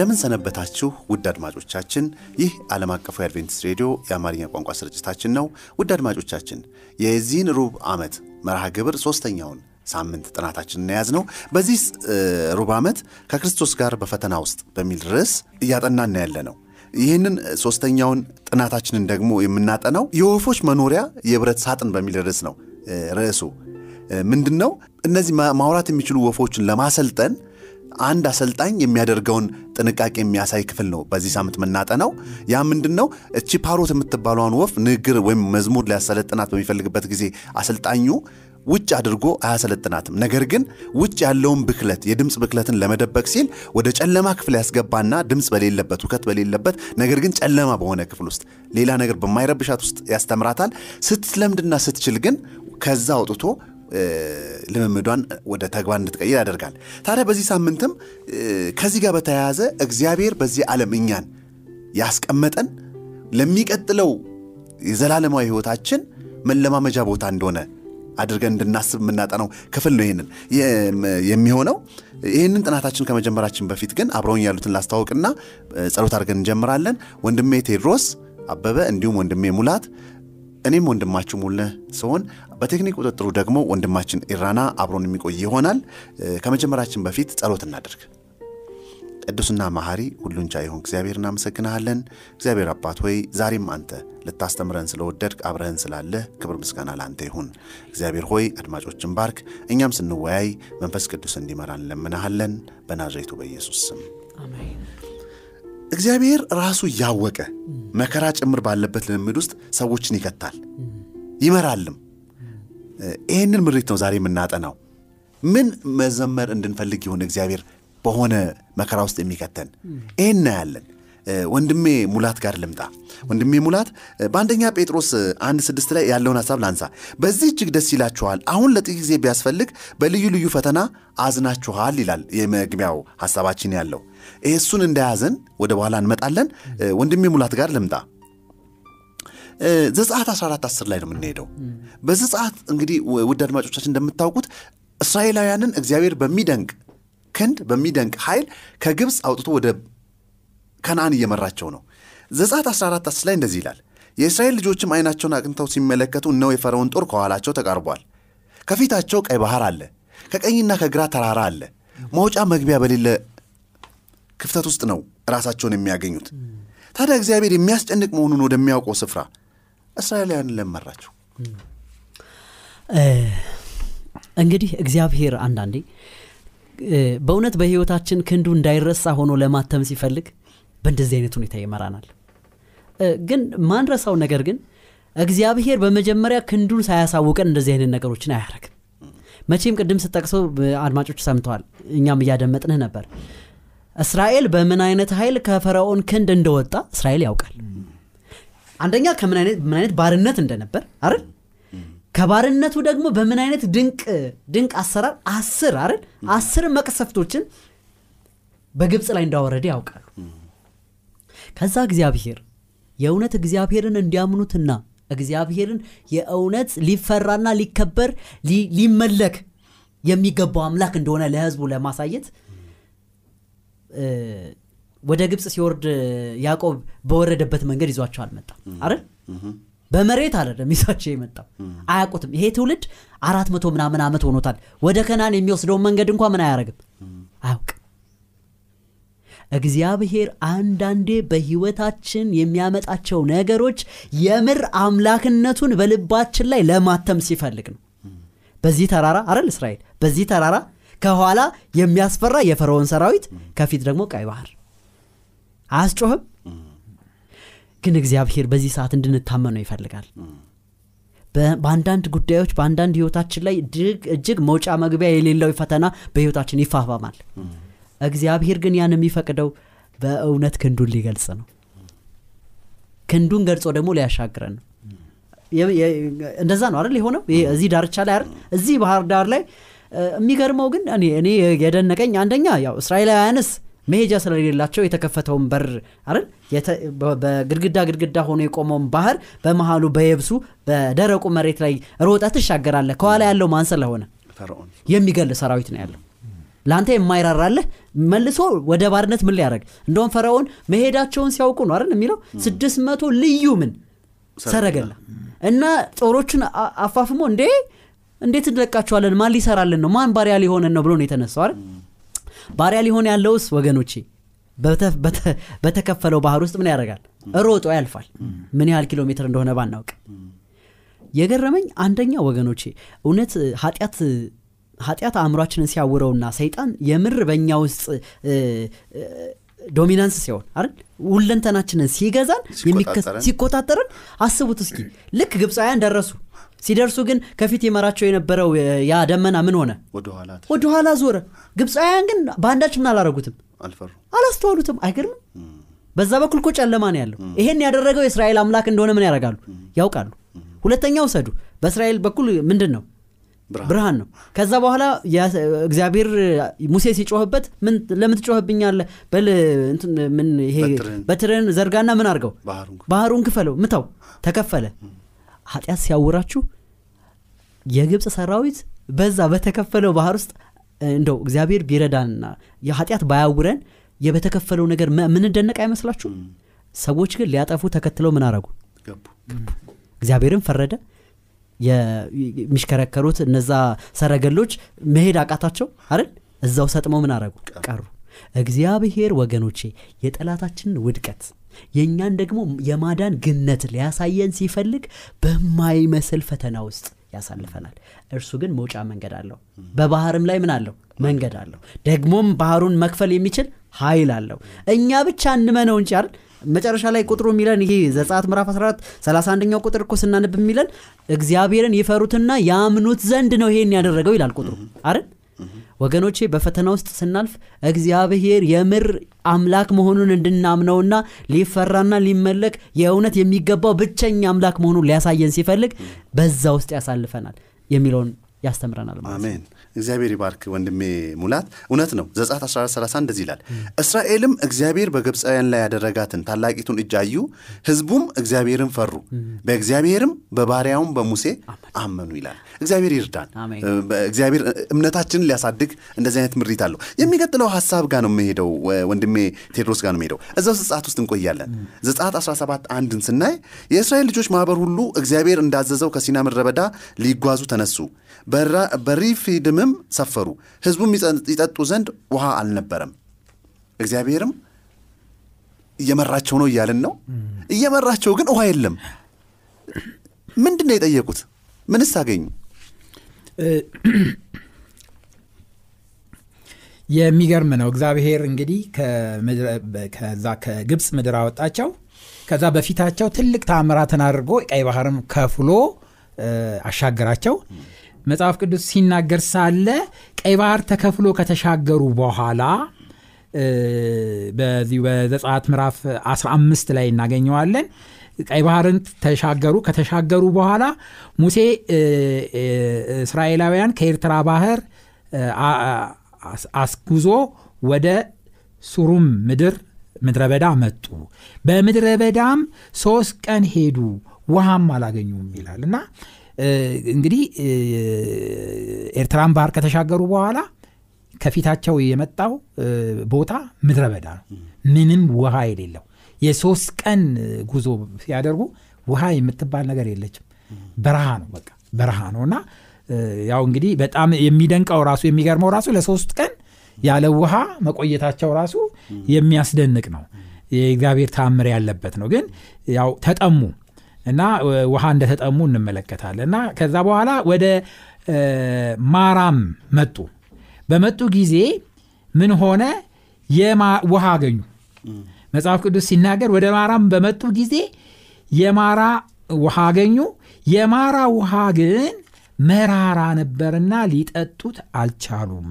እንደምን ሰነበታችሁ ውድ አድማጮቻችን። ይህ ዓለም አቀፉ የአድቬንቲስት ሬዲዮ የአማርኛ ቋንቋ ስርጭታችን ነው። ውድ አድማጮቻችን የዚህን ሩብ ዓመት መርሃ ግብር ሦስተኛውን ሳምንት ጥናታችን እናያዝ ነው። በዚህ ሩብ ዓመት ከክርስቶስ ጋር በፈተና ውስጥ በሚል ርዕስ እያጠናን ያለ ነው። ይህንን ሦስተኛውን ጥናታችንን ደግሞ የምናጠናው የወፎች መኖሪያ የብረት ሳጥን በሚል ርዕስ ነው። ርዕሱ ምንድን ነው? እነዚህ ማውራት የሚችሉ ወፎችን ለማሰልጠን አንድ አሰልጣኝ የሚያደርገውን ጥንቃቄ የሚያሳይ ክፍል ነው በዚህ ሳምንት የምናጠናው። ያ ምንድን ነው? እቺ ፓሮት የምትባለዋን ወፍ ንግግር ወይም መዝሙር ሊያሰለጥናት በሚፈልግበት ጊዜ አሰልጣኙ ውጭ አድርጎ አያሰለጥናትም። ነገር ግን ውጭ ያለውን ብክለት፣ የድምፅ ብክለትን ለመደበቅ ሲል ወደ ጨለማ ክፍል ያስገባና ድምፅ በሌለበት ውከት በሌለበት ነገር ግን ጨለማ በሆነ ክፍል ውስጥ ሌላ ነገር በማይረብሻት ውስጥ ያስተምራታል። ስትለምድና ስትችል ግን ከዛ አውጥቶ ልምምዷን ወደ ተግባር እንድትቀይር ያደርጋል። ታዲያ በዚህ ሳምንትም ከዚህ ጋር በተያያዘ እግዚአብሔር በዚህ ዓለም እኛን ያስቀመጠን ለሚቀጥለው የዘላለማዊ ሕይወታችን መለማመጃ ቦታ እንደሆነ አድርገን እንድናስብ የምናጠነው ክፍል ነው። ይህንን የሚሆነው ይህንን ጥናታችን ከመጀመራችን በፊት ግን አብረውኝ ያሉትን ላስተዋውቅና ጸሎት አድርገን እንጀምራለን። ወንድሜ ቴድሮስ አበበ እንዲሁም ወንድሜ ሙላት እኔም ወንድማችሁ ሙልነህ ሲሆን በቴክኒክ ቁጥጥሩ ደግሞ ወንድማችን ኢራና አብሮን የሚቆይ ይሆናል። ከመጀመራችን በፊት ጸሎት እናድርግ። ቅዱስና መሐሪ ሁሉን ቻይ ይሁን እግዚአብሔር እናመሰግንሃለን። እግዚአብሔር አባት ሆይ ዛሬም አንተ ልታስተምረን ስለወደድክ አብረህን ስላለህ ክብር ምስጋና ለአንተ ይሁን። እግዚአብሔር ሆይ አድማጮችን ባርክ። እኛም ስንወያይ መንፈስ ቅዱስ እንዲመራን እንለምንሃለን። በናዝሬቱ በኢየሱስ ስም እግዚአብሔር ራሱ እያወቀ መከራ ጭምር ባለበት ልምምድ ውስጥ ሰዎችን ይከታል ይመራልም። ይህንን ምሪት ነው ዛሬ የምናጠናው። ምን መዘመር እንድንፈልግ ይሁን እግዚአብሔር በሆነ መከራ ውስጥ የሚከተን ይህን እናያለን። ወንድሜ ሙላት ጋር ልምጣ። ወንድሜ ሙላት በአንደኛ ጴጥሮስ አንድ ስድስት ላይ ያለውን ሀሳብ ላንሳ። በዚህ እጅግ ደስ ይላችኋል፣ አሁን ለጥቂት ጊዜ ቢያስፈልግ በልዩ ልዩ ፈተና አዝናችኋል ይላል የመግቢያው ሀሳባችን ያለው። እሱን እንደያዘን ወደ በኋላ እንመጣለን። ወንድሜ ሙላት ጋር ልምጣ። ዘጸአት 14 10 ላይ ነው የምንሄደው። በዘጸአት እንግዲህ ውድ አድማጮቻችን እንደምታውቁት እስራኤላውያንን እግዚአብሔር በሚደንቅ ክንድ በሚደንቅ ኃይል ከግብፅ አውጥቶ ወደ ከነአን እየመራቸው ነው። ዘጸአት 14 10 ላይ እንደዚህ ይላል፣ የእስራኤል ልጆችም ዓይናቸውን አቅንተው ሲመለከቱ እነሆ የፈርዖን ጦር ከኋላቸው ተቃርቧል። ከፊታቸው ቀይ ባህር አለ፣ ከቀኝና ከግራ ተራራ አለ። መውጫ መግቢያ በሌለ ክፍተት ውስጥ ነው ራሳቸውን የሚያገኙት። ታዲያ እግዚአብሔር የሚያስጨንቅ መሆኑን ወደሚያውቀው ስፍራ እስራኤላውያንን ለመራቸው። እንግዲህ እግዚአብሔር አንዳንዴ በእውነት በሕይወታችን ክንዱ እንዳይረሳ ሆኖ ለማተም ሲፈልግ በእንደዚህ አይነት ሁኔታ ይመራናል። ግን ማንረሳው ነገር ግን እግዚአብሔር በመጀመሪያ ክንዱን ሳያሳውቀን እንደዚህ አይነት ነገሮችን አያደርግም። መቼም ቅድም ስጠቅሰው አድማጮች ሰምተዋል፣ እኛም እያደመጥንህ ነበር። እስራኤል በምን አይነት ኃይል ከፈርዖን ክንድ እንደወጣ እስራኤል ያውቃል። አንደኛ ከምን አይነት ባርነት እንደነበር አይደል? ከባርነቱ ደግሞ በምን አይነት ድንቅ ድንቅ አሰራር አስር አይደል አስር መቅሰፍቶችን በግብፅ ላይ እንዳወረደ ያውቃሉ። ከዛ እግዚአብሔር የእውነት እግዚአብሔርን እንዲያምኑትና እግዚአብሔርን የእውነት ሊፈራና ሊከበር ሊመለክ የሚገባው አምላክ እንደሆነ ለሕዝቡ ለማሳየት ወደ ግብፅ ሲወርድ ያዕቆብ በወረደበት መንገድ ይዟቸው አልመጣም። አይደል? በመሬት አይደለም ይዟቸው የመጣው። አያውቁትም። ይሄ ትውልድ አራት መቶ ምናምን ዓመት ሆኖታል። ወደ ከናን የሚወስደውን መንገድ እንኳ ምን አያደርግም? አያውቅም እግዚአብሔር አንዳንዴ በህይወታችን የሚያመጣቸው ነገሮች የምር አምላክነቱን በልባችን ላይ ለማተም ሲፈልግ ነው። በዚህ ተራራ አረል እስራኤል? በዚህ ተራራ ከኋላ የሚያስፈራ የፈርዖን ሰራዊት ከፊት ደግሞ ቀይ ባህር። አያስጮህም? ግን እግዚአብሔር በዚህ ሰዓት እንድንታመነው ይፈልጋል። በአንዳንድ ጉዳዮች በአንዳንድ ህይወታችን ላይ እጅግ መውጫ መግቢያ የሌለው ፈተና በህይወታችን ይፋፋማል እግዚአብሔር ግን ያን የሚፈቅደው በእውነት ክንዱን ሊገልጽ ነው። ክንዱን ገልጾ ደግሞ ሊያሻግረን ነው። እንደዛ ነው አይደል የሆነው? እዚህ ዳርቻ ላይ አይደል? እዚህ ባህር ዳር ላይ የሚገርመው ግን እኔ እኔ የደነቀኝ አንደኛ ያው እስራኤላውያንስ መሄጃ ስለሌላቸው የተከፈተውን በር አይደል? በግድግዳ ግድግዳ ሆኖ የቆመውን ባህር በመሃሉ በየብሱ በደረቁ መሬት ላይ ሮጠ ትሻገራለህ። ከኋላ ያለው ማን ስለሆነ? የሚገል ሰራዊት ነው ያለው ለአንተ የማይራራልህ መልሶ ወደ ባርነት ምን ሊያደርግ? እንደውም ፈርዖን መሄዳቸውን ሲያውቁ ነው አይደል የሚለው? ስድስት መቶ ልዩ ምን ሰረገላ። እና ጦሮቹን አፋፍሞ እንዴ እንዴት እንለቃቸዋለን? ማን ሊሰራልን ነው? ማን ባሪያ ሊሆነን ነው ብሎ ነው የተነሳው አይደል? ባሪያ ሊሆን ያለውስ ወገኖቼ በተ- በተ- በተከፈለው ባህር ውስጥ ምን ያደርጋል? ሮጦ ያልፋል። ምን ያህል ኪሎ ሜትር እንደሆነ ባናውቅ። የገረመኝ አንደኛ ወገኖቼ እውነት ኃጢአት ኃጢአት አእምሯችንን ሲያውረውና ሰይጣን የምር በእኛ ውስጥ ዶሚናንስ ሲሆን አይደል? ሁለንተናችንን ሲገዛን ሲቆጣጠርን አስቡት እስኪ። ልክ ግብፃውያን ደረሱ። ሲደርሱ ግን ከፊት የመራቸው የነበረው ያ ደመና ምን ሆነ? ወደኋላ ዞረ። ግብፃውያን ግን በአንዳች ምን አላረጉትም አላስተዋሉትም። አይገርምም? በዛ በኩል እኮ ጨለማ ነው ያለው። ይሄን ያደረገው የእስራኤል አምላክ እንደሆነ ምን ያደርጋሉ? ያውቃሉ። ሁለተኛ ውሰዱ በእስራኤል በኩል ምንድን ነው ብርሃን። ነው። ከዛ በኋላ እግዚአብሔር ሙሴ ሲጮህበት ምን ለምን ትጮህብኛለህ? በል ምን ይሄ በትርህን ዘርጋና ምን አድርገው? ባህሩን ክፈለው። ምታው ተከፈለ። ኃጢአት ሲያውራችሁ የግብፅ ሰራዊት በዛ በተከፈለው ባህር ውስጥ እንደው እግዚአብሔር ቢረዳንና የኃጢአት ባያውረን የበተከፈለው ነገር ምንደነቅ አይመስላችሁ ሰዎች ግን ሊያጠፉ ተከትለው ምን አረጉ? እግዚአብሔርን ፈረደ የሚሽከረከሩት እነዛ ሰረገሎች መሄድ አቃታቸው? አይደል? እዛው ሰጥመው ምን አረጉ? ቀሩ። እግዚአብሔር ወገኖቼ የጠላታችንን ውድቀት የእኛን ደግሞ የማዳን ግነት ሊያሳየን ሲፈልግ በማይመስል ፈተና ውስጥ ያሳልፈናል። እርሱ ግን መውጫ መንገድ አለው። በባህርም ላይ ምን አለው? መንገድ አለው። ደግሞም ባህሩን መክፈል የሚችል ኃይል አለው። እኛ ብቻ እንመነው እንጂ አይደል መጨረሻ ላይ ቁጥሩ የሚለን ይሄ ዘጸአት ምዕራፍ 14 31ኛው ቁጥር እኮ ስናነብ የሚለን እግዚአብሔርን ይፈሩትና ያምኑት ዘንድ ነው ይሄን ያደረገው ይላል ቁጥሩ። አይደል? ወገኖቼ በፈተና ውስጥ ስናልፍ እግዚአብሔር የምር አምላክ መሆኑን እንድናምነውና ሊፈራና ሊመለክ የእውነት የሚገባው ብቸኛ አምላክ መሆኑን ሊያሳየን ሲፈልግ በዛ ውስጥ ያሳልፈናል የሚለውን ያስተምረናል ማለት ነው። እግዚአብሔር ይባርክ ወንድሜ ሙላት። እውነት ነው። ዘጸአት 1430 እንደዚህ ይላል። እስራኤልም እግዚአብሔር በግብፃውያን ላይ ያደረጋትን ታላቂቱን እጅ አዩ። ህዝቡም እግዚአብሔርን ፈሩ። በእግዚአብሔርም በባሪያውም በሙሴ አመኑ ይላል። እግዚአብሔር ይርዳን። አሜን። እ፣ በእግዚአብሔር እምነታችንን ሊያሳድግ እንደዚህ አይነት ምሪት አለው። የሚቀጥለው ሀሳብ ጋር ነው የምሄደው ወንድሜ ቴድሮስ ጋር ነው የምሄደው። እዛው ዘጸአት ውስጥ እንቆያለን። ዘጸአት 17 አንድን ስናይ የእስራኤል ልጆች ማህበር ሁሉ እግዚአብሔር እንዳዘዘው ከሲና ምድረ በዳ ሊጓዙ ተነሱ። በራ- በሪፊድምም ሰፈሩ። ህዝቡም ይጸ- ይጠጡ ዘንድ ውሃ አልነበረም። እግዚአብሔርም እየመራቸው ነው እያልን ነው። እየመራቸው ግን ውሃ የለም። ምንድን ነው የጠየቁት? ምንስ አገኙ? የሚገርም ነው። እግዚአብሔር እንግዲህ ከዛ ከግብፅ ምድር አወጣቸው። ከዛ በፊታቸው ትልቅ ታምራትን አድርጎ ቀይ ባህርም ከፍሎ አሻገራቸው መጽሐፍ ቅዱስ ሲናገር ሳለ ቀይ ባህር ተከፍሎ ከተሻገሩ በኋላ በዚሁ በዘጸአት ምዕራፍ 15 ላይ እናገኘዋለን። ቀይ ባህርን ተሻገሩ። ከተሻገሩ በኋላ ሙሴ እስራኤላውያን ከኤርትራ ባህር አስጉዞ ወደ ሱሩም ምድር ምድረ በዳ መጡ። በምድረ በዳም ሶስት ቀን ሄዱ። ውሃም አላገኙም ይላል እና እንግዲህ ኤርትራን ባህር ከተሻገሩ በኋላ ከፊታቸው የመጣው ቦታ ምድረ በዳ ነው። ምንም ውሃ የሌለው የሶስት ቀን ጉዞ ሲያደርጉ ውሃ የምትባል ነገር የለችም። በረሃ ነው በቃ በረሃ ነው። እና ያው እንግዲህ በጣም የሚደንቀው ራሱ የሚገርመው ራሱ ለሶስት ቀን ያለ ውሃ መቆየታቸው ራሱ የሚያስደንቅ ነው። የእግዚአብሔር ታምር ያለበት ነው። ግን ያው ተጠሙ እና ውሃ እንደተጠሙ እንመለከታለን። እና ከዛ በኋላ ወደ ማራም መጡ። በመጡ ጊዜ ምን ሆነ? ውሃ አገኙ። መጽሐፍ ቅዱስ ሲናገር ወደ ማራም በመጡ ጊዜ የማራ ውሃ አገኙ። የማራ ውሃ ግን መራራ ነበርና ሊጠጡት አልቻሉም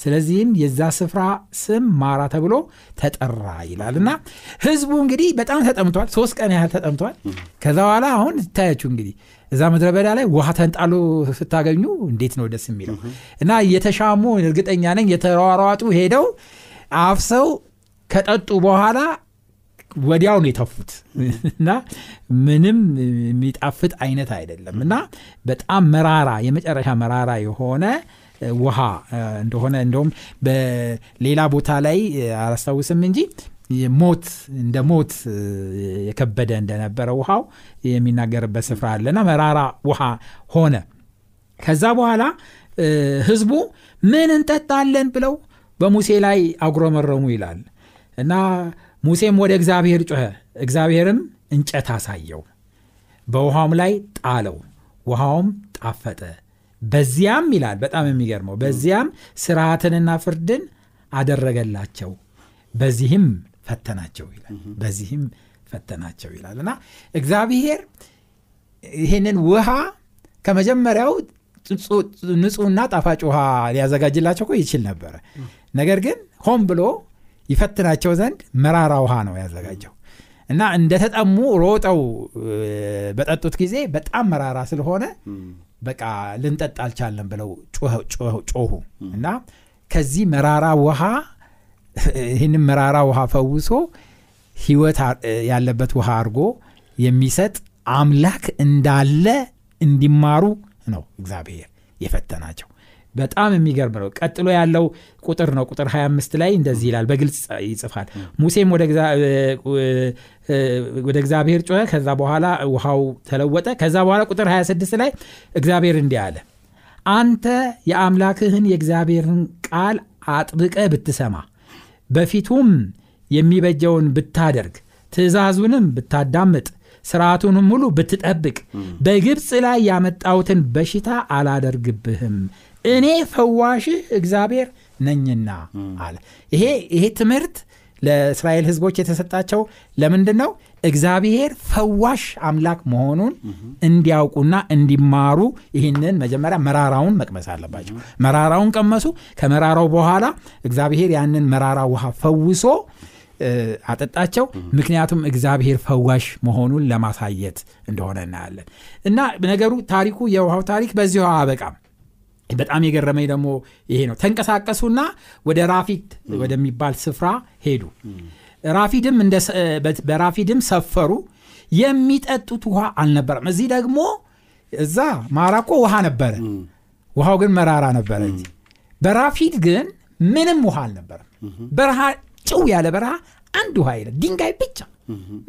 ስለዚህም የዛ ስፍራ ስም ማራ ተብሎ ተጠራ ይላል። እና ህዝቡ እንግዲህ በጣም ተጠምቷል። ሶስት ቀን ያህል ተጠምቷል። ከዛ በኋላ አሁን ታያችሁ እንግዲህ እዛ ምድረ በዳ ላይ ውሃ ተንጣሎ ስታገኙ እንዴት ነው ደስ የሚለው? እና እየተሻሙ እርግጠኛ ነኝ የተሯሯጡ ሄደው አፍሰው ከጠጡ በኋላ ወዲያው ነው የተፉት። እና ምንም የሚጣፍጥ አይነት አይደለም። እና በጣም መራራ የመጨረሻ መራራ የሆነ ውሃ እንደሆነ እንደውም በሌላ ቦታ ላይ አላስታውስም እንጂ ሞት እንደ ሞት የከበደ እንደነበረ ውሃው የሚናገርበት ስፍራ አለና መራራ ውሃ ሆነ። ከዛ በኋላ ህዝቡ ምን እንጠጣለን? ብለው በሙሴ ላይ አጉረመረሙ ይላል እና ሙሴም ወደ እግዚአብሔር ጮኸ። እግዚአብሔርም እንጨት አሳየው በውሃውም ላይ ጣለው ውሃውም ጣፈጠ በዚያም ይላል በጣም የሚገርመው በዚያም ስርዓትንና ፍርድን አደረገላቸው። በዚህም ፈተናቸው ይላል። በዚህም ፈተናቸው ይላል። እና እግዚአብሔር ይህንን ውሃ ከመጀመሪያው ንጹህና ጣፋጭ ውሃ ሊያዘጋጅላቸው እኮ ይችል ነበረ። ነገር ግን ሆን ብሎ ይፈትናቸው ዘንድ መራራ ውሃ ነው ያዘጋጀው። እና እንደተጠሙ ሮጠው በጠጡት ጊዜ በጣም መራራ ስለሆነ በቃ ልንጠጣ አልቻለም ብለው ጮሁ እና ከዚህ መራራ ውሃ ይህንም መራራ ውሃ ፈውሶ ህይወት ያለበት ውሃ አድርጎ የሚሰጥ አምላክ እንዳለ እንዲማሩ ነው እግዚአብሔር የፈተናቸው በጣም የሚገርም ነው። ቀጥሎ ያለው ቁጥር ነው። ቁጥር 25 ላይ እንደዚህ ይላል በግልጽ ይጽፋል። ሙሴም ወደ እግዚአብሔር ጮኸ። ከዛ በኋላ ውሃው ተለወጠ። ከዛ በኋላ ቁጥር 26 ላይ እግዚአብሔር እንዲህ አለ አንተ የአምላክህን የእግዚአብሔርን ቃል አጥብቀ ብትሰማ በፊቱም የሚበጀውን ብታደርግ ትእዛዙንም ብታዳምጥ ስርዓቱንም ሁሉ ብትጠብቅ በግብፅ ላይ ያመጣሁትን በሽታ አላደርግብህም እኔ ፈዋሽህ እግዚአብሔር ነኝና አለ። ይሄ ይሄ ትምህርት ለእስራኤል ህዝቦች የተሰጣቸው ለምንድን ነው እግዚአብሔር ፈዋሽ አምላክ መሆኑን እንዲያውቁና እንዲማሩ ይህንን መጀመሪያ መራራውን መቅመስ አለባቸው። መራራውን ቀመሱ። ከመራራው በኋላ እግዚአብሔር ያንን መራራ ውሃ ፈውሶ አጠጣቸው። ምክንያቱም እግዚአብሔር ፈዋሽ መሆኑን ለማሳየት እንደሆነ እናያለን። እና ነገሩ ታሪኩ የውሃው ታሪክ በዚሁ አበቃም በጣም የገረመኝ ደግሞ ይሄ ነው። ተንቀሳቀሱና ወደ ራፊድ ወደሚባል ስፍራ ሄዱ። ራፊድም በራፊድም ሰፈሩ። የሚጠጡት ውሃ አልነበረም። እዚህ ደግሞ እዛ ማራኮ ውሃ ነበረ። ውሃው ግን መራራ ነበረ። በራፊድ ግን ምንም ውሃ አልነበረም። በረሃ ጭው ያለ በረሃ አንድ ውሃ የለም። ድንጋይ ብቻ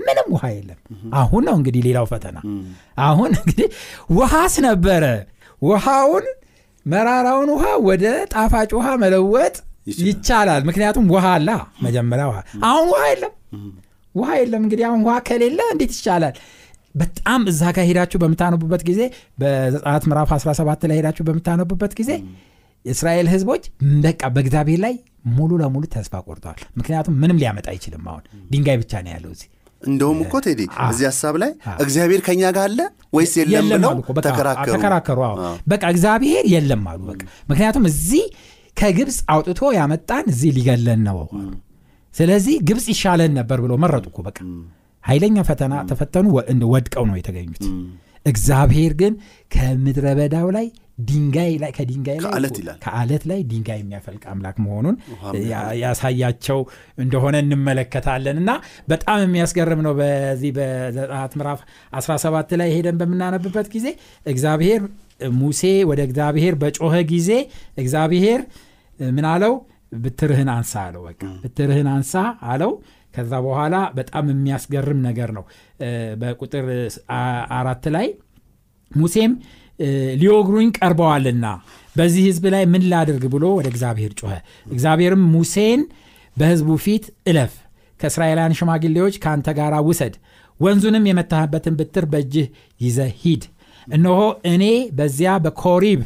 ምንም ውሃ የለም። አሁን ነው እንግዲህ ሌላው ፈተና። አሁን እንግዲህ ውሃስ ነበረ። ውሃውን መራራውን ውሃ ወደ ጣፋጭ ውሃ መለወጥ ይቻላል። ምክንያቱም ውሃ አላ መጀመሪያ ውሃ። አሁን ውሃ የለም። ውሃ የለም። እንግዲህ አሁን ውሃ ከሌለ እንዴት ይቻላል በጣም እዛ ጋር ሄዳችሁ በምታነቡበት ጊዜ በዘጻት ምዕራፍ 17 ላይ ሄዳችሁ በምታነቡበት ጊዜ የእስራኤል ህዝቦች በቃ በእግዚአብሔር ላይ ሙሉ ለሙሉ ተስፋ ቆርጠዋል። ምክንያቱም ምንም ሊያመጣ አይችልም። አሁን ድንጋይ ብቻ ነው ያለው እዚህ እንደውም እኮ ቴዲ እዚህ ሀሳብ ላይ እግዚአብሔር ከኛ ጋር አለ ወይስ የለም ብለው ተከራከሩ? በቃ እግዚአብሔር የለም አሉ በቃ። ምክንያቱም እዚህ ከግብፅ አውጥቶ ያመጣን እዚህ ሊገለን ነው ስለዚህ ግብፅ ይሻለን ነበር ብሎ መረጡ እኮ በቃ። ኃይለኛ ፈተና ተፈተኑ ወድቀው ነው የተገኙት እግዚአብሔር ግን ከምድረ በዳው ላይ ድንጋይ ላይ ከድንጋይ ከአለት ላይ ድንጋይ የሚያፈልቅ አምላክ መሆኑን ያሳያቸው እንደሆነ እንመለከታለን። እና በጣም የሚያስገርም ነው። በዚህ በዘጸአት ምዕራፍ 17 ላይ ሄደን በምናነብበት ጊዜ እግዚአብሔር ሙሴ ወደ እግዚአብሔር በጮኸ ጊዜ እግዚአብሔር ምን አለው? ብትርህን አንሳ አለው። በቃ ብትርህን አንሳ አለው ከዛ በኋላ በጣም የሚያስገርም ነገር ነው። በቁጥር አራት ላይ ሙሴም ሊወግሩኝ ቀርበዋልና በዚህ ህዝብ ላይ ምን ላድርግ ብሎ ወደ እግዚአብሔር ጮኸ። እግዚአብሔርም ሙሴን በህዝቡ ፊት እለፍ ከእስራኤላውያን ሽማግሌዎች ከአንተ ጋር ውሰድ ወንዙንም የመታህበትን ብትር በእጅህ ይዘ ሂድ። እነሆ እኔ በዚያ በኮሪብ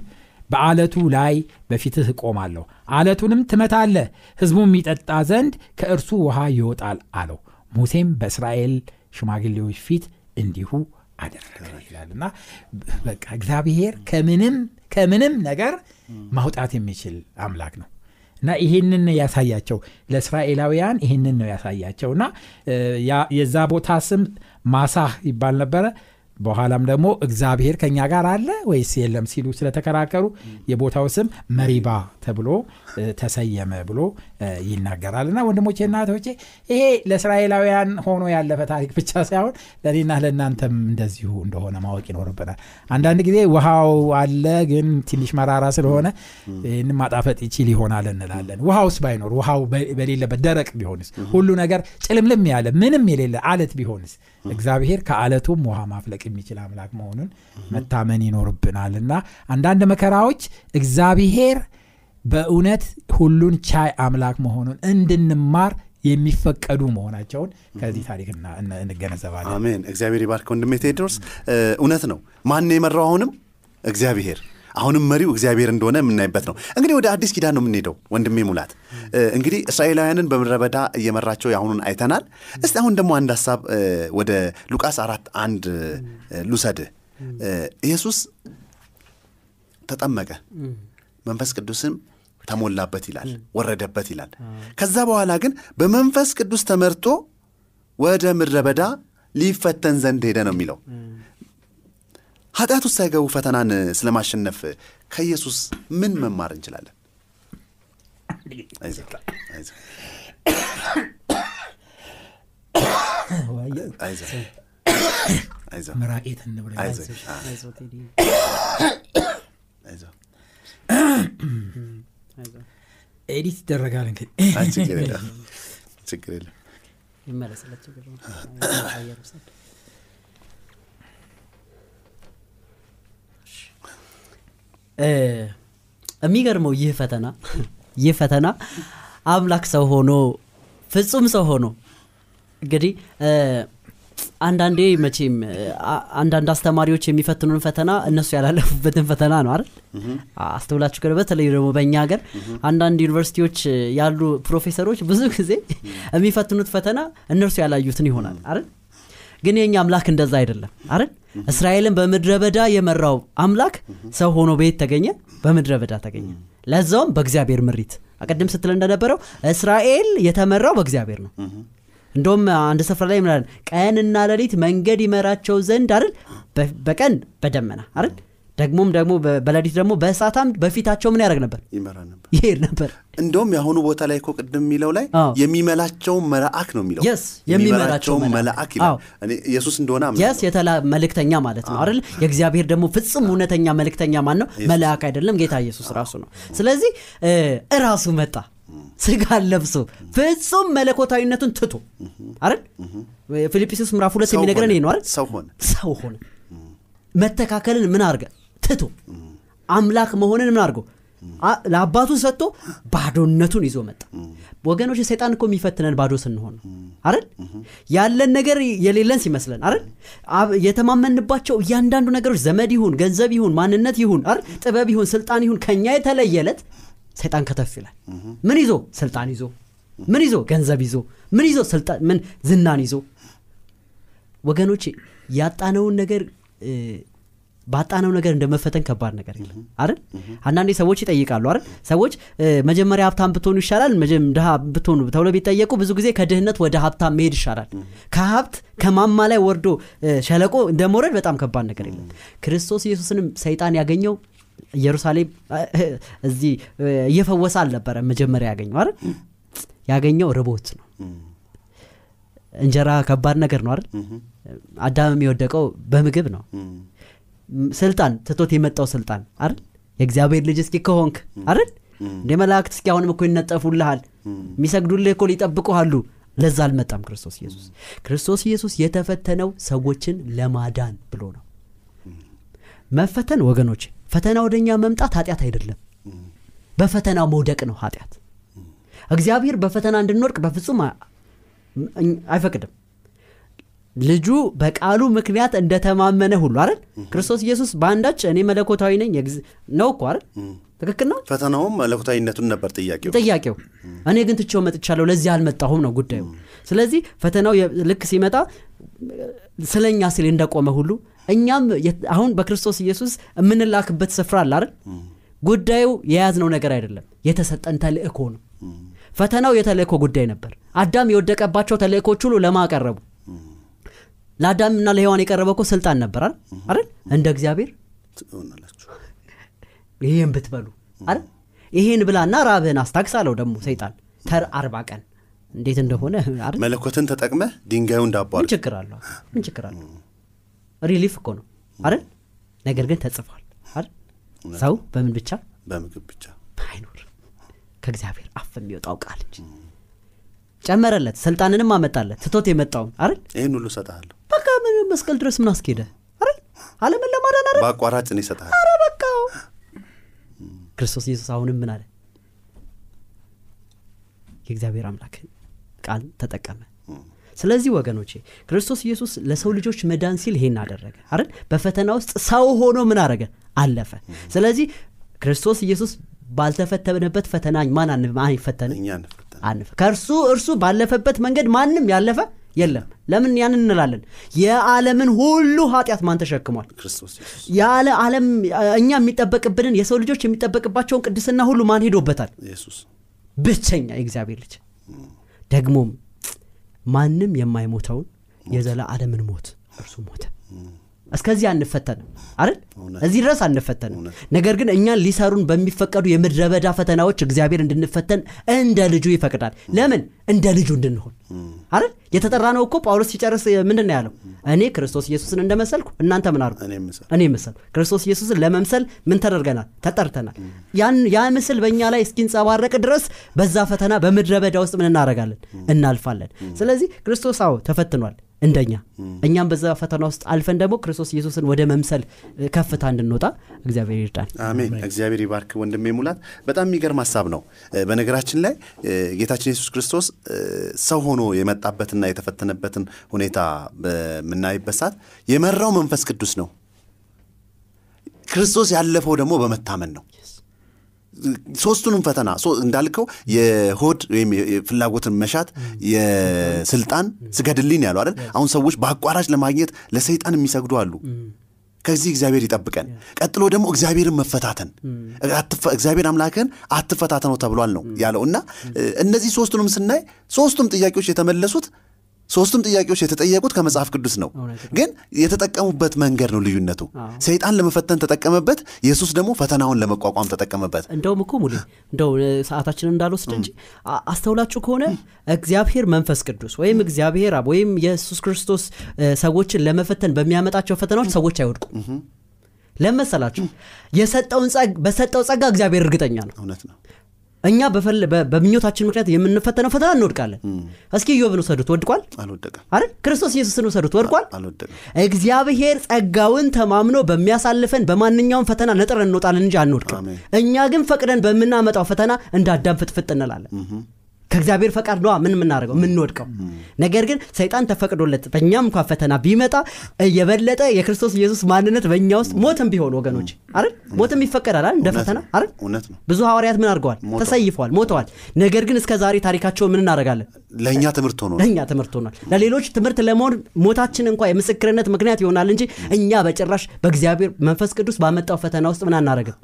በአለቱ ላይ በፊትህ እቆማለሁ። አለቱንም ትመታለ ህዝቡም የሚጠጣ ዘንድ ከእርሱ ውሃ ይወጣል አለው። ሙሴም በእስራኤል ሽማግሌዎች ፊት እንዲሁ አደረገ ይላል። እና በቃ እግዚአብሔር ከምንም ከምንም ነገር ማውጣት የሚችል አምላክ ነው። እና ይህንን ያሳያቸው። ለእስራኤላውያን ይህንን ነው ያሳያቸው። እና የዛ ቦታ ስም ማሳህ ይባል ነበረ በኋላም ደግሞ እግዚአብሔር ከኛ ጋር አለ ወይስ የለም ሲሉ ስለተከራከሩ የቦታው ስም መሪባ ተብሎ ተሰየመ ብሎ ይናገራል። እና ወንድሞቼ እና እህቶቼ ይሄ ለእስራኤላውያን ሆኖ ያለፈ ታሪክ ብቻ ሳይሆን ለእኔና ለእናንተም እንደዚሁ እንደሆነ ማወቅ ይኖርብናል። አንዳንድ ጊዜ ውሃው አለ ግን ትንሽ መራራ ስለሆነ ይህን ማጣፈጥ ይችል ይሆናል እንላለን። ውሃውስ ባይኖር ውሃው በሌለበት ደረቅ ቢሆንስ? ሁሉ ነገር ጭልምልም ያለ ምንም የሌለ አለት ቢሆንስ? እግዚአብሔር ከአለቱም ውሃ ማፍለቅ የሚችል አምላክ መሆኑን መታመን ይኖርብናል። እና አንዳንድ መከራዎች እግዚአብሔር በእውነት ሁሉን ቻይ አምላክ መሆኑን እንድንማር የሚፈቀዱ መሆናቸውን ከዚህ ታሪክ እንገነዘባለን። አሜን። እግዚአብሔር ይባርክ ወንድሜ ቴዎድሮስ እ፣ እውነት ነው። ማን የመራው አሁንም? እግዚአብሔር። አሁንም መሪው እግዚአብሔር እንደሆነ የምናይበት ነው። እንግዲህ ወደ አዲስ ኪዳን ነው የምንሄደው ወንድሜ ሙላት። እንግዲህ እስራኤላውያንን በምድረ በዳ እየመራቸው የአሁኑን አይተናል። እስቲ አሁን ደግሞ አንድ ሀሳብ ወደ ሉቃስ አራት አንድ እ፣ ኢየሱስ ተጠመቀ። መንፈስ ቅዱስም ተሞላበት ይላል ወረደበት ይላል። ከዛ በኋላ ግን በመንፈስ ቅዱስ ተመርቶ ወደ ምድረ በዳ ሊፈተን ዘንድ ሄደ ነው የሚለው። ኃጢአት ውስጥ ሳይገቡ ፈተናን ስለማሸነፍ ከኢየሱስ ምን መማር እንችላለን edit ይደረጋል እንግዲህ ችግር የለም። ይመለስለት ችግር አየር ውሰድ። የሚገርመው ይህ ፈተና ይህ ፈተና አምላክ ሰው ሆኖ ፍጹም ሰው ሆኖ እንግዲህ አንዳንዴ መቼም አንዳንድ አስተማሪዎች የሚፈትኑን ፈተና እነሱ ያላለፉበትን ፈተና ነው አይደል? አስተውላችሁ ከሆነ በተለይ ደግሞ በእኛ ሀገር አንዳንድ ዩኒቨርሲቲዎች ያሉ ፕሮፌሰሮች ብዙ ጊዜ የሚፈትኑት ፈተና እነርሱ ያላዩትን ይሆናል አይደል? ግን የኛ አምላክ እንደዛ አይደለም አይደል? እስራኤልን በምድረ በዳ የመራው አምላክ ሰው ሆኖ በየት ተገኘ በምድረ በዳ ተገኘ። ለዛውም በእግዚአብሔር ምሪት። አቀድም ስትል እንደነበረው እስራኤል የተመራው በእግዚአብሔር ነው እንደውም አንድ ስፍራ ላይ ምናለን ቀንና ሌሊት መንገድ ይመራቸው ዘንድ አይደል? በቀን በደመና አይደል? ደግሞም ደግሞ በሌሊት ደግሞ በእሳት አምድ በፊታቸው ምን ያደርግ ነበር? ይሄድ ነበር። እንደውም የአሁኑ ቦታ ላይ እኮ ቅድም የሚለው ላይ የሚመላቸው መልአክ ነው የሚለው። Yes፣ የሚመላቸው መልአክ። ኢየሱስ እንደሆነ የስ የተላ መልእክተኛ ማለት ነው አይደል? የእግዚአብሔር ደግሞ ፍጹም እውነተኛ መልእክተኛ ማን ነው? መልአክ አይደለም ጌታ ኢየሱስ ራሱ ነው። ስለዚህ እራሱ መጣ ስጋን ለብሶ ፍጹም መለኮታዊነቱን ትቶ አይደል? ፊልጵስዩስ ምዕራፍ ሁለት የሚነግረን ይሄ ነው አይደል? ሰው ሆነ። ሰው ሆነ። መተካከልን ምን አርገ ትቶ አምላክ መሆንን ምን አድርጎ? ለአባቱ ሰጥቶ ባዶነቱን ይዞ መጣ። ወገኖች ሰይጣን እኮ የሚፈትነን ባዶ ስንሆን አይደል? ያለን ነገር የሌለን ሲመስለን አይደል? የተማመንባቸው እያንዳንዱ ነገሮች ዘመድ ይሁን ገንዘብ ይሁን ማንነት ይሁን አይደል? ጥበብ ይሁን ስልጣን ይሁን ከኛ የተለየለት ሰይጣን ከተፍ ይላል። ምን ይዞ? ስልጣን ይዞ። ምን ይዞ? ገንዘብ ይዞ። ምን ይዞ? ምን ዝናን ይዞ። ወገኖች ያጣነውን ነገር ባጣነው ነገር እንደመፈተን ከባድ ነገር የለም። አይደል? አንዳንዴ ሰዎች ይጠይቃሉ አይደል? ሰዎች መጀመሪያ ሀብታም ብትሆኑ ይሻላል ድሃ ብትሆኑ ተብሎ ቢጠየቁ ብዙ ጊዜ ከድህነት ወደ ሀብታም መሄድ ይሻላል። ከሀብት ከማማ ላይ ወርዶ ሸለቆ እንደመውረድ በጣም ከባድ ነገር የለም። ክርስቶስ ኢየሱስንም ሰይጣን ያገኘው ኢየሩሳሌም እዚህ እየፈወሰ አልነበረ መጀመሪያ ያገኘው አይደል? ያገኘው ርቦት ነው። እንጀራ ከባድ ነገር ነው አይደል? አዳምም የወደቀው በምግብ ነው። ስልጣን ትቶት የመጣው ስልጣን አይደል? የእግዚአብሔር ልጅ እስኪ ከሆንክ አይደል? እንደ መላእክት እስኪ አሁንም እኮ ይነጠፉልሃል። የሚሰግዱልህ እኮ ሊጠብቁሃሉ። ለዛ አልመጣም ክርስቶስ ኢየሱስ። ክርስቶስ ኢየሱስ የተፈተነው ሰዎችን ለማዳን ብሎ ነው። መፈተን ወገኖች ፈተና ወደኛ መምጣት ኃጢአት አይደለም። በፈተናው መውደቅ ነው ኃጢአት። እግዚአብሔር በፈተና እንድንወድቅ በፍጹም አይፈቅድም። ልጁ በቃሉ ምክንያት እንደተማመነ ሁሉ አይደል? ክርስቶስ ኢየሱስ በአንዳች እኔ መለኮታዊ ነኝ ነው እኮ አይደል? ትክክል ነው? ፈተናውም መለኮታዊነቱን ነበር ጥያቄው። ጥያቄው። እኔ ግን ትቼው መጥቻለሁ ለዚህ አልመጣሁም ነው ጉዳዩ። ስለዚህ ፈተናው ልክ ሲመጣ ስለኛ ሲል እንደቆመ ሁሉ እኛም አሁን በክርስቶስ ኢየሱስ የምንላክበት ስፍራ አለ አይደል? ጉዳዩ የያዝነው ነገር አይደለም። የተሰጠን ተልእኮ ነው። ፈተናው የተልእኮ ጉዳይ ነበር። አዳም የወደቀባቸው ተልእኮች ሁሉ ለማቀረቡ ለአዳምና ለሔዋን የቀረበ እኮ ስልጣን ነበር አይደል? እንደ እግዚአብሔር? ይህን ብትበሉ አይደል? ይሄን ብላና ራብህን አስታክስ አለው ደግሞ ሰይጣን። ተር አርባ ቀን። እንዴት እንደሆነ መለኮትን ተጠቅመህ ድንጋዩን ዳቦ ምን ችግር አለው? ምን ችግር አለው relief እኮ ነው አይደል? ነገር ግን ተጽፏል አይደል? ሰው በምን ብቻ? በምግብ ብቻ። አይኖር ከእግዚአብሔር አፍ የሚወጣው ቃል እንጂ። ጨመረለት ስልጣንንም አመጣለት ትቶት የመጣውን አይደል? ይህን ሁሉ እሰጥሃለሁ። በቃ ምን መስቀል ድረስ ምን አስኬደ? አይደል? አለምን ለማዳን አይደል? በአቋራጭ እኔ እሰጥሃለሁ። ኧረ በቃ ክርስቶስ ኢየሱስ አሁንም ምን አለ? የእግዚአብሔር አምላክ ቃል ተጠቀመ ስለዚህ ወገኖቼ ክርስቶስ ኢየሱስ ለሰው ልጆች መዳን ሲል ይሄን አደረገ አይደል? በፈተና ውስጥ ሰው ሆኖ ምን አደረገ? አለፈ። ስለዚህ ክርስቶስ ኢየሱስ ባልተፈተነበት ፈተና ማን አን- ማን ይፈተንም እኛ እንፈተን አንፈ ከእርሱ እርሱ ባለፈበት መንገድ ማንም ያለፈ የለም። ለምን ያንን እንላለን? የዓለምን ሁሉ ኃጢአት ማን ተሸክሟል? ያለ ዓለም እኛ የሚጠበቅብንን የሰው ልጆች የሚጠበቅባቸውን ቅድስና ሁሉ ማን ሄዶበታል? ብቸኛ የእግዚአብሔር ልጅ። ደግሞም ማንም የማይሞተውን የዘላለምን ሞት እርሱ ሞተ እስከዚህ አንፈተንም አይደል? እዚህ ድረስ አንፈተንም። ነገር ግን እኛን ሊሰሩን በሚፈቀዱ የምድረ በዳ ፈተናዎች እግዚአብሔር እንድንፈተን እንደ ልጁ ይፈቅዳል። ለምን? እንደ ልጁ እንድንሆን አይደል? የተጠራ ነው እኮ ጳውሎስ ሲጨርስ ምንድን ያለው? እኔ ክርስቶስ ኢየሱስን እንደመሰልኩ እናንተ ምን አርጉ እኔ ምስል ክርስቶስ ኢየሱስን ለመምሰል ምን ተደርገናል? ተጠርተናል። ያ ምስል በእኛ ላይ እስኪንጸባረቅ ድረስ በዛ ፈተና በምድረ በዳ ውስጥ ምን እናደርጋለን? እናልፋለን። ስለዚህ ክርስቶስ አዎ ተፈትኗል እንደኛ። እኛም በዛ ፈተና ውስጥ አልፈን ደግሞ ክርስቶስ ኢየሱስን ወደ መምሰል ከፍታ እንድንወጣ እግዚአብሔር ይርዳን። አሜን። እግዚአብሔር ይባርክ ወንድሜ ሙላት። በጣም የሚገርም ሀሳብ ነው። በነገራችን ላይ ጌታችን ኢየሱስ ክርስቶስ ሰው ሆኖ የመጣበትና የተፈተነበትን ሁኔታ በምናይበት ሰዓት የመራው መንፈስ ቅዱስ ነው። ክርስቶስ ያለፈው ደግሞ በመታመን ነው ሶስቱንም ፈተና እንዳልከው የሆድ ወይም የፍላጎትን መሻት የስልጣን ስገድልኝ ያለው አይደል? አሁን ሰዎች በአቋራጭ ለማግኘት ለሰይጣን የሚሰግዱ አሉ። ከዚህ እግዚአብሔር ይጠብቀን። ቀጥሎ ደግሞ እግዚአብሔርን መፈታተን። እግዚአብሔር አምላክን አትፈታተነው ተብሏል ነው ያለው። እና እነዚህ ሶስቱንም ስናይ ሶስቱም ጥያቄዎች የተመለሱት ሶስቱም ጥያቄዎች የተጠየቁት ከመጽሐፍ ቅዱስ ነው። ግን የተጠቀሙበት መንገድ ነው ልዩነቱ። ሰይጣን ለመፈተን ተጠቀመበት ኢየሱስ ደግሞ ፈተናውን ለመቋቋም ተጠቀመበት። እንደውም እኮ ሙሌ እንደው ሰዓታችንን እንዳልወስድ እንጂ አስተውላችሁ ከሆነ እግዚአብሔር መንፈስ ቅዱስ ወይም እግዚአብሔር አብ ወይም ኢየሱስ ክርስቶስ ሰዎችን ለመፈተን በሚያመጣቸው ፈተናዎች ሰዎች አይወድቁም። ለመሰላችሁ የሰጠውን በሰጠው ጸጋ እግዚአብሔር እርግጠኛ ነው እኛ በምኞታችን ምክንያት የምንፈተነው ፈተና እንወድቃለን። እስኪ ኢዮብን ውሰዱት። ወድቋል? አይደል? ክርስቶስ ኢየሱስን ውሰዱት። ወድቋል? እግዚአብሔር ጸጋውን ተማምኖ በሚያሳልፈን በማንኛውም ፈተና ነጥረን እንወጣለን እንጂ አንወድቅም። እኛ ግን ፈቅደን በምናመጣው ፈተና እንደ አዳም ፍጥፍጥ እንላለን ከእግዚአብሔር ፈቃድ ነዋ ምን የምናደርገው የምንወድቀው። ነገር ግን ሰይጣን ተፈቅዶለት በእኛም እንኳን ፈተና ቢመጣ የበለጠ የክርስቶስ ኢየሱስ ማንነት በእኛ ውስጥ ሞትም ቢሆን ወገኖች አይደል? ሞትም ይፈቀዳል አይደል? እንደ ፈተና አይደል? ብዙ ሐዋርያት ምን አድርገዋል? ተሰይፈዋል ሞተዋል። ነገር ግን እስከ ዛሬ ታሪካቸውን ምን እናደርጋለን? ለእኛ ትምህርት ነው። ለእኛ ትምህርት ሆኗል። ለሌሎች ትምህርት ለመሆን ሞታችን እንኳ የምስክርነት ምክንያት ይሆናል እንጂ እኛ በጭራሽ በእግዚአብሔር መንፈስ ቅዱስ ባመጣው ፈተና ውስጥ ምን አናረግም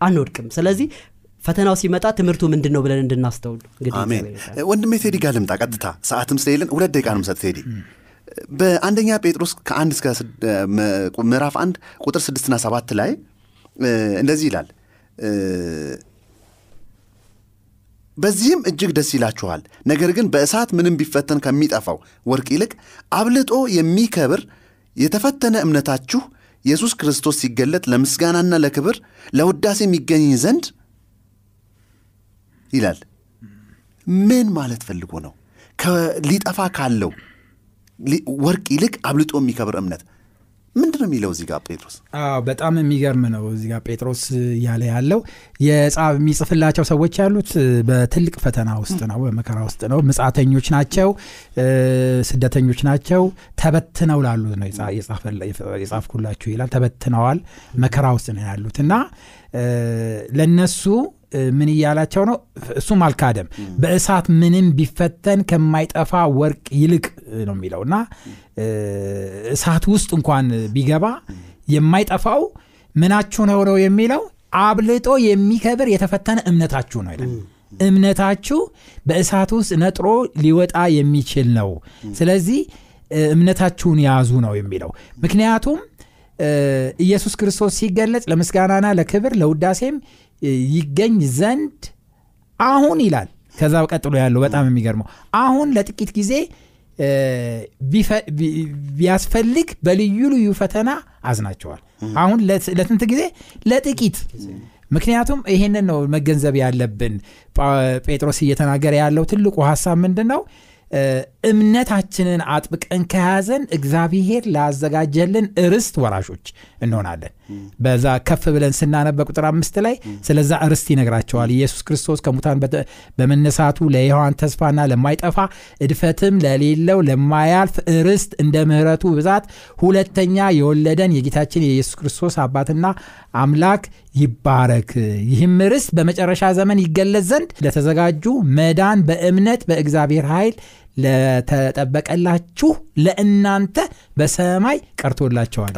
አንወድቅም። ስለዚህ ፈተናው ሲመጣ ትምህርቱ ምንድን ነው ብለን እንድናስተውል አሜን። ወንድሜ ቴዲ ጋር ልምጣ ቀጥታ። ሰዓትም ስለሌለን ሁለት ደቂቃ ነው ቴዲ። በአንደኛ ጴጥሮስ ከአንድ እስከ ምዕራፍ አንድ ቁጥር ስድስትና ሰባት ላይ እንደዚህ ይላል። በዚህም እጅግ ደስ ይላችኋል። ነገር ግን በእሳት ምንም ቢፈተን ከሚጠፋው ወርቅ ይልቅ አብልጦ የሚከብር የተፈተነ እምነታችሁ ኢየሱስ ክርስቶስ ሲገለጥ ለምስጋናና ለክብር ለውዳሴ የሚገኝ ዘንድ ይላል። ምን ማለት ፈልጎ ነው? ሊጠፋ ካለው ወርቅ ይልቅ አብልጦ የሚከብር እምነት ምንድን ነው የሚለው እዚህ ጋር ጴጥሮስ? በጣም የሚገርም ነው እዚህ ጋር ጴጥሮስ እያለ ያለው። የሚጽፍላቸው ሰዎች ያሉት በትልቅ ፈተና ውስጥ ነው በመከራ ውስጥ ነው። ምጻተኞች ናቸው ስደተኞች ናቸው። ተበትነው ላሉት ነው የጻፍኩላችሁ ይላል። ተበትነዋል መከራ ውስጥ ነው ያሉት። እና ለነሱ ምን እያላቸው ነው? እሱም አልካደም። በእሳት ምንም ቢፈተን ከማይጠፋ ወርቅ ይልቅ ነው የሚለው። እና እሳት ውስጥ እንኳን ቢገባ የማይጠፋው ምናችሁ ነው ነው የሚለው? አብልጦ የሚከብር የተፈተነ እምነታችሁ ነው ይላል። እምነታችሁ በእሳት ውስጥ ነጥሮ ሊወጣ የሚችል ነው። ስለዚህ እምነታችሁን ያዙ ነው የሚለው። ምክንያቱም ኢየሱስ ክርስቶስ ሲገለጽ ለምስጋናና ለክብር ለውዳሴም ይገኝ ዘንድ አሁን ይላል። ከዛ ቀጥሎ ያለው በጣም የሚገርመው አሁን ለጥቂት ጊዜ ቢያስፈልግ በልዩ ልዩ ፈተና አዝናቸዋል። አሁን ለስንት ጊዜ? ለጥቂት። ምክንያቱም ይሄንን ነው መገንዘብ ያለብን። ጴጥሮስ እየተናገረ ያለው ትልቁ ሀሳብ ምንድን ነው እምነታችንን አጥብቀን ከያዘን እግዚአብሔር ላዘጋጀልን ርስት ወራሾች እንሆናለን በዛ ከፍ ብለን ስናነብ በቁጥር አምስት ላይ ስለዛ ርስት ይነግራቸዋል። ኢየሱስ ክርስቶስ ከሙታን በመነሳቱ ለሕያዋን ተስፋና ለማይጠፋ እድፈትም ለሌለው ለማያልፍ ርስት እንደ ምሕረቱ ብዛት ሁለተኛ የወለደን የጌታችን የኢየሱስ ክርስቶስ አባትና አምላክ ይባረክ። ይህም ርስት በመጨረሻ ዘመን ይገለጽ ዘንድ ለተዘጋጁ መዳን በእምነት በእግዚአብሔር ኃይል ለተጠበቀላችሁ ለእናንተ በሰማይ ቀርቶላቸዋል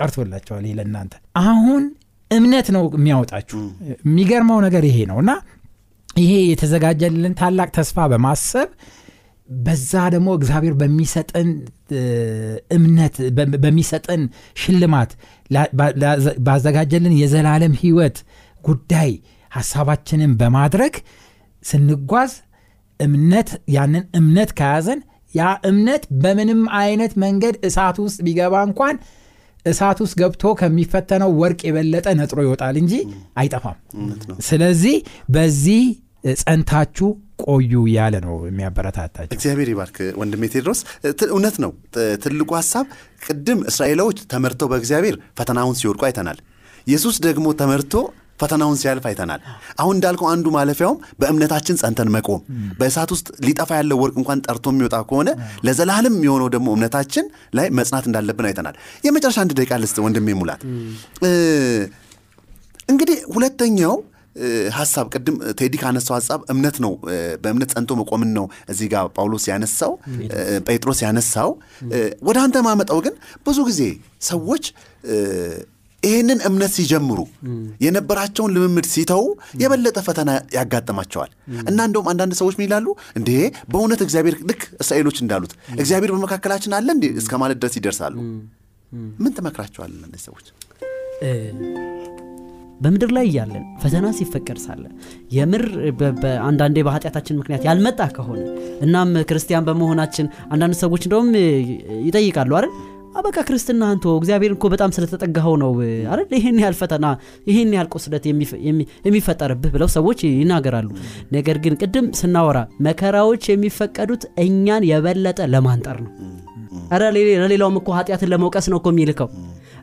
ቀርቶላቸዋል። ይህ ለእናንተ። አሁን እምነት ነው የሚያወጣችሁ። የሚገርመው ነገር ይሄ ነው እና ይሄ የተዘጋጀልን ታላቅ ተስፋ በማሰብ በዛ ደግሞ እግዚአብሔር በሚሰጠን እምነት በሚሰጠን ሽልማት ባዘጋጀልን የዘላለም ህይወት ጉዳይ ሀሳባችንን በማድረግ ስንጓዝ እምነት ያንን እምነት ከያዘን ያ እምነት በምንም አይነት መንገድ እሳት ውስጥ ቢገባ እንኳን እሳት ውስጥ ገብቶ ከሚፈተነው ወርቅ የበለጠ ነጥሮ ይወጣል እንጂ አይጠፋም። ስለዚህ በዚህ ጸንታችሁ ቆዩ ያለ ነው የሚያበረታታቸው። እግዚአብሔር ይባርክ ወንድሜ ቴድሮስ። እውነት ነው። ትልቁ ሀሳብ ቅድም እስራኤላዎች ተመርተው በእግዚአብሔር ፈተናውን ሲወድቁ አይተናል። ኢየሱስ ደግሞ ተመርቶ ፈተናውን ሲያልፍ አይተናል። አሁን እንዳልከው አንዱ ማለፊያውም በእምነታችን ጸንተን መቆም በእሳት ውስጥ ሊጠፋ ያለው ወርቅ እንኳን ጠርቶ የሚወጣ ከሆነ ለዘላለም የሆነው ደግሞ እምነታችን ላይ መጽናት እንዳለብን አይተናል። የመጨረሻ አንድ ደቂቃ ልስጥ ወንድሜ ሙላት። እንግዲህ ሁለተኛው ሀሳብ ቅድም ቴዲ ካነሳው ሀሳብ እምነት ነው። በእምነት ጸንቶ መቆምን ነው እዚህ ጋር ጳውሎስ ያነሳው ጴጥሮስ ያነሳው። ወደ አንተ ማመጣው ግን ብዙ ጊዜ ሰዎች ይህንን እምነት ሲጀምሩ የነበራቸውን ልምምድ ሲተው የበለጠ ፈተና ያጋጥማቸዋል። እና እንደውም አንዳንድ ሰዎች ምን ይላሉ? እንዴ በእውነት እግዚአብሔር ልክ እስራኤሎች እንዳሉት እግዚአብሔር በመካከላችን አለ እንዴ? እስከ ማለት ድረስ ይደርሳሉ። ምን ትመክራቸዋለን እነዚህ ሰዎች? በምድር ላይ እያለን ፈተና ሲፈቀድ ሳለ የምር በአንዳንዴ በኃጢአታችን ምክንያት ያልመጣ ከሆነ እናም ክርስቲያን በመሆናችን አንዳንድ ሰዎች እንደውም ይጠይቃሉ አይደል "አ፣ በቃ ክርስትና አንቶ እግዚአብሔር እኮ በጣም ስለተጠጋኸው ነው አይደል? ይህን ያህል ፈተና ይህን ያህል ቁስለት የሚፈ- የሚ- የሚፈጠርብህ ብለው ሰዎች ይናገራሉ። ነገር ግን ቅድም ስናወራ መከራዎች የሚፈቀዱት እኛን የበለጠ ለማንጠር ነው። ሌ- ለሌላውም እኮ ኃጢአትን ለመውቀስ ነው እኮ የሚልከው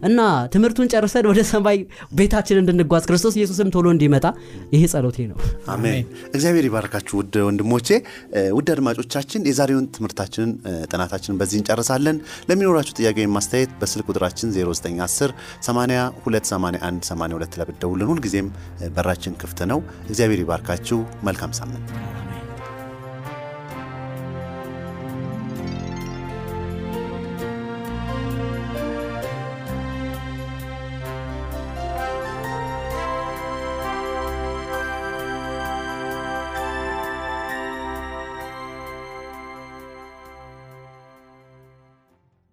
እና ትምህርቱን ጨርሰን ወደ ሰማይ ቤታችን እንድንጓዝ ክርስቶስ ኢየሱስም ቶሎ እንዲመጣ ይሄ ጸሎቴ ነው። አሜን። እግዚአብሔር ይባርካችሁ ውድ ወንድሞቼ። ውድ አድማጮቻችን የዛሬውን ትምህርታችንን ጥናታችንን በዚህ እንጨርሳለን። ለሚኖራችሁ ጥያቄ ወይም ማስተያየት በስልክ ቁጥራችን 0910 8281 82 ለብደውልን ሁልጊዜም እ፣ በራችን ክፍት ነው። እግዚአብሔር ይባርካችሁ። መልካም ሳምንት